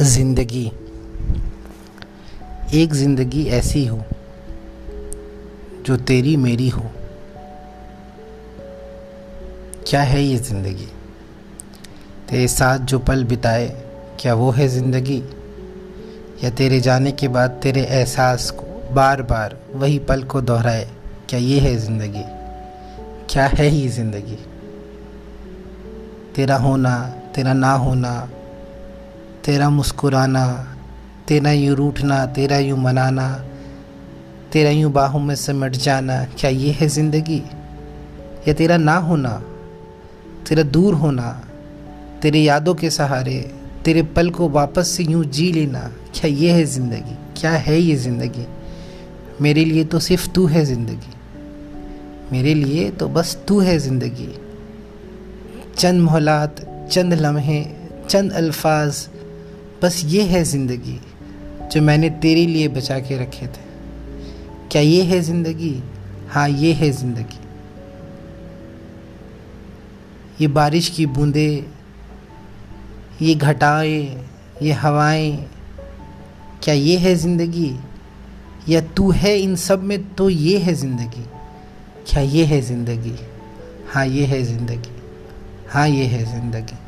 ज़िंदगी। एक ज़िंदगी ऐसी हो, जो तेरी मेरी हो। क्या है ये ज़िंदगी? तेरे साथ जो पल बिताए, क्या वो है ज़िंदगी? या तेरे जाने के बाद तेरे एहसास को बार बार वही पल को दोहराए, क्या ये है ज़िंदगी? क्या है ये ज़िंदगी? तेरा होना, तेरा ना होना तेरा मुस्कुराना, तेरा यूँ रूठना, तेरा यूँ मनाना, तेरा यूँ बाहों में सिमट जाना, क्या ये है ज़िंदगी? या तेरा ना होना, तेरा दूर होना, तेरे यादों के सहारे, तेरे पल को वापस से यूँ जी लेना, क्या ये है ज़िंदगी? क्या है ये ज़िंदगी? मेरे लिए तो सिर्फ़ तू है ज़िंदगी। मेरे लिए तो बस तू है ज़िंदगी। चंद मोहलात, चंद लम्हे, चंद अल्फाज बस ये है ज़िंदगी जो मैंने तेरे लिए बचा के रखे थे। क्या ये है ज़िंदगी? हाँ ये है ज़िंदगी। ये बारिश की बूंदें, ये घटाएँ, ये हवाएँ, क्या ये है ज़िंदगी? या तू है इन सब में तो ये है ज़िंदगी। क्या ये है ज़िंदगी? हाँ ये है ज़िंदगी। हाँ ये है ज़िंदगी।